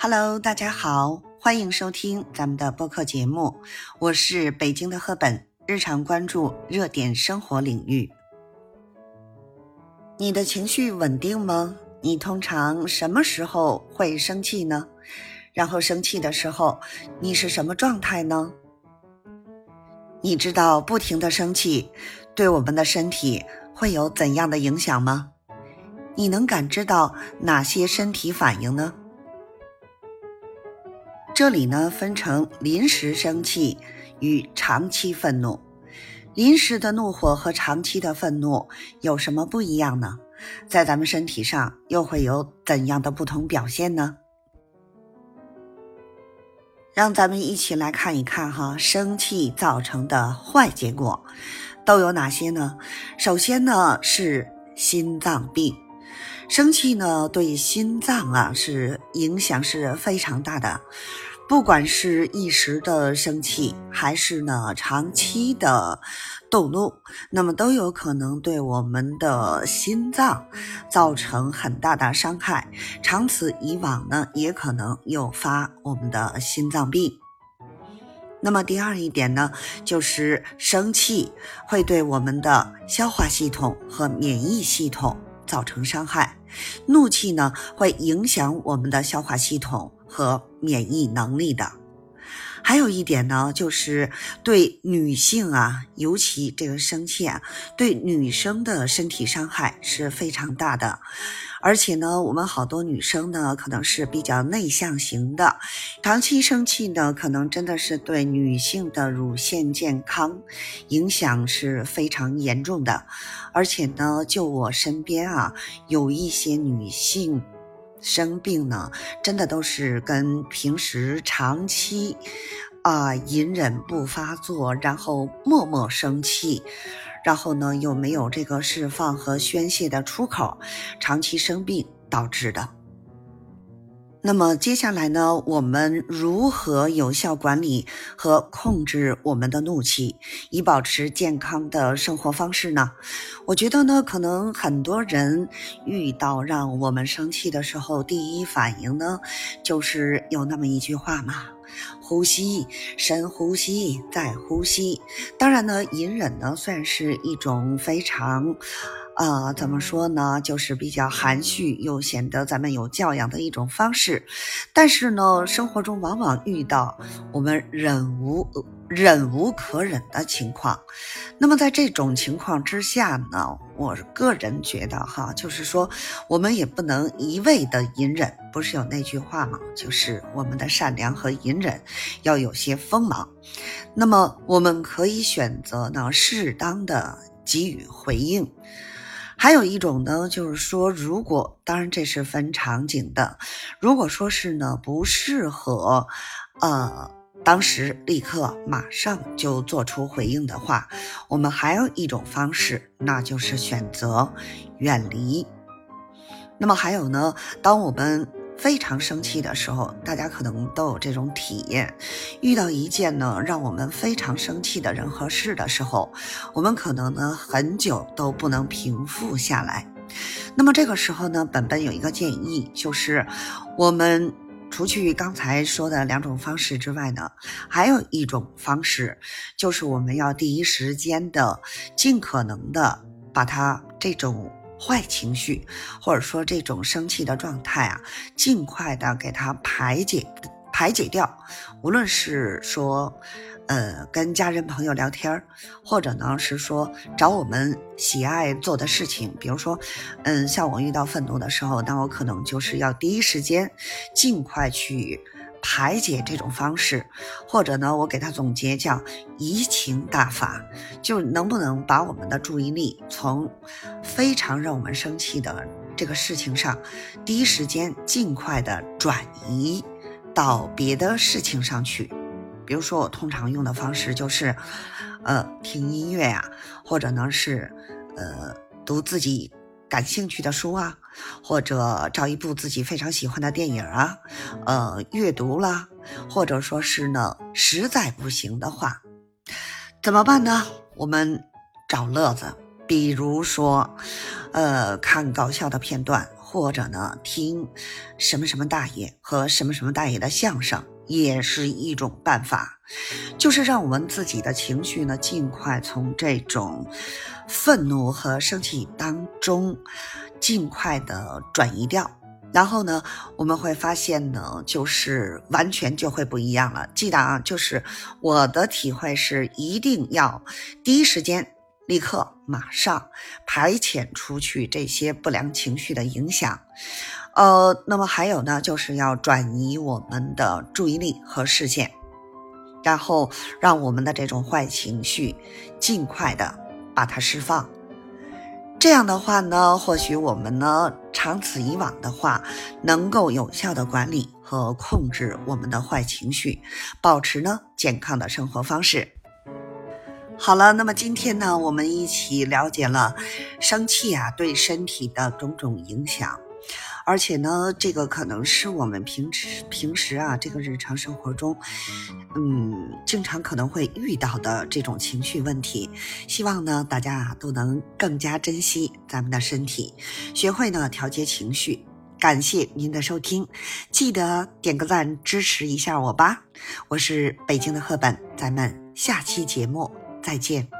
Hello，大家好，欢迎收听咱们的播客节目，我是北京的赫本，日常关注热点生活领域。你的情绪稳定吗？你通常什么时候会生气呢？然后生气的时候，你是什么状态呢？你知道不停的生气对我们的身体会有怎样的影响吗？你能感知到哪些身体反应呢？这里呢分成临时生气与长期愤怒。临时的怒火和长期的愤怒有什么不一样呢？在咱们身体上又会有怎样的不同表现呢？让咱们一起来看一看哈，生气造成的坏结果都有哪些呢？首先呢是心脏病。生气呢对心脏啊是影响是非常大的。不管是一时的生气，还是呢长期的动怒，那么都有可能对我们的心脏造成很大的伤害。长此以往呢，也可能诱发我们的心脏病。那么第二一点呢，就是生气会对我们的消化系统和免疫系统造成伤害。怒气呢会影响我们的消化系统。和免疫能力的，还有一点呢，就是对女性啊，尤其这个生气啊，对女生的身体伤害是非常大的。而且呢，我们好多女生呢，可能是比较内向型的，长期生气呢，可能真的是对女性的乳腺健康影响是非常严重的。而且呢，就我身边啊，有一些女性。生病呢，真的都是跟平时长期啊隐忍不发作，然后默默生气，然后呢又没有这个释放和宣泄的出口，长期生病导致的。那么接下来呢，我们如何有效管理和控制我们的怒气，以保持健康的生活方式呢？我觉得呢，可能很多人遇到让我们生气的时候，第一反应呢，就是有那么一句话嘛：呼吸，深呼吸，再呼吸。当然呢，隐忍呢，算是一种非常。啊，怎么说呢？就是比较含蓄又显得咱们有教养的一种方式。但是呢，生活中往往遇到我们忍无忍无可忍的情况。那么在这种情况之下呢，我个人觉得哈，就是说我们也不能一味的隐忍。不是有那句话吗？就是我们的善良和隐忍要有些锋芒。那么我们可以选择呢，适当的给予回应。还有一种呢，就是说，如果当然这是分场景的，如果说是呢不适合，呃，当时立刻马上就做出回应的话，我们还有一种方式，那就是选择远离。那么还有呢，当我们。非常生气的时候，大家可能都有这种体验。遇到一件呢让我们非常生气的人和事的时候，我们可能呢很久都不能平复下来。那么这个时候呢，本本有一个建议，就是我们除去刚才说的两种方式之外呢，还有一种方式，就是我们要第一时间的、尽可能的把他这种。坏情绪，或者说这种生气的状态啊，尽快的给他排解排解掉。无论是说，呃，跟家人朋友聊天或者呢是说找我们喜爱做的事情，比如说，嗯，像我遇到愤怒的时候，那我可能就是要第一时间尽快去。排解这种方式，或者呢，我给他总结叫移情大法，就能不能把我们的注意力从非常让我们生气的这个事情上，第一时间尽快的转移到别的事情上去。比如说，我通常用的方式就是，呃，听音乐呀，或者呢是，呃，读自己。感兴趣的书啊，或者找一部自己非常喜欢的电影啊，呃，阅读啦，或者说是呢，实在不行的话，怎么办呢？我们找乐子，比如说，呃，看搞笑的片段。或者呢听什么什么大爷和什么什么大爷的相声，也是一种办法，就是让我们自己的情绪呢尽快从这种愤怒和生气当中尽快的转移掉。然后呢，我们会发现呢，就是完全就会不一样了。记得啊，就是我的体会是，一定要第一时间、立刻、马上排遣出去这些不良情绪的影响。呃，那么还有呢，就是要转移我们的注意力和视线，然后让我们的这种坏情绪尽快的把它释放。这样的话呢，或许我们呢，长此以往的话，能够有效的管理和控制我们的坏情绪，保持呢健康的生活方式。好了，那么今天呢，我们一起了解了生气啊对身体的种种影响。而且呢，这个可能是我们平时平时啊，这个日常生活中，嗯，经常可能会遇到的这种情绪问题。希望呢，大家啊都能更加珍惜咱们的身体，学会呢调节情绪。感谢您的收听，记得点个赞支持一下我吧。我是北京的赫本，咱们下期节目再见。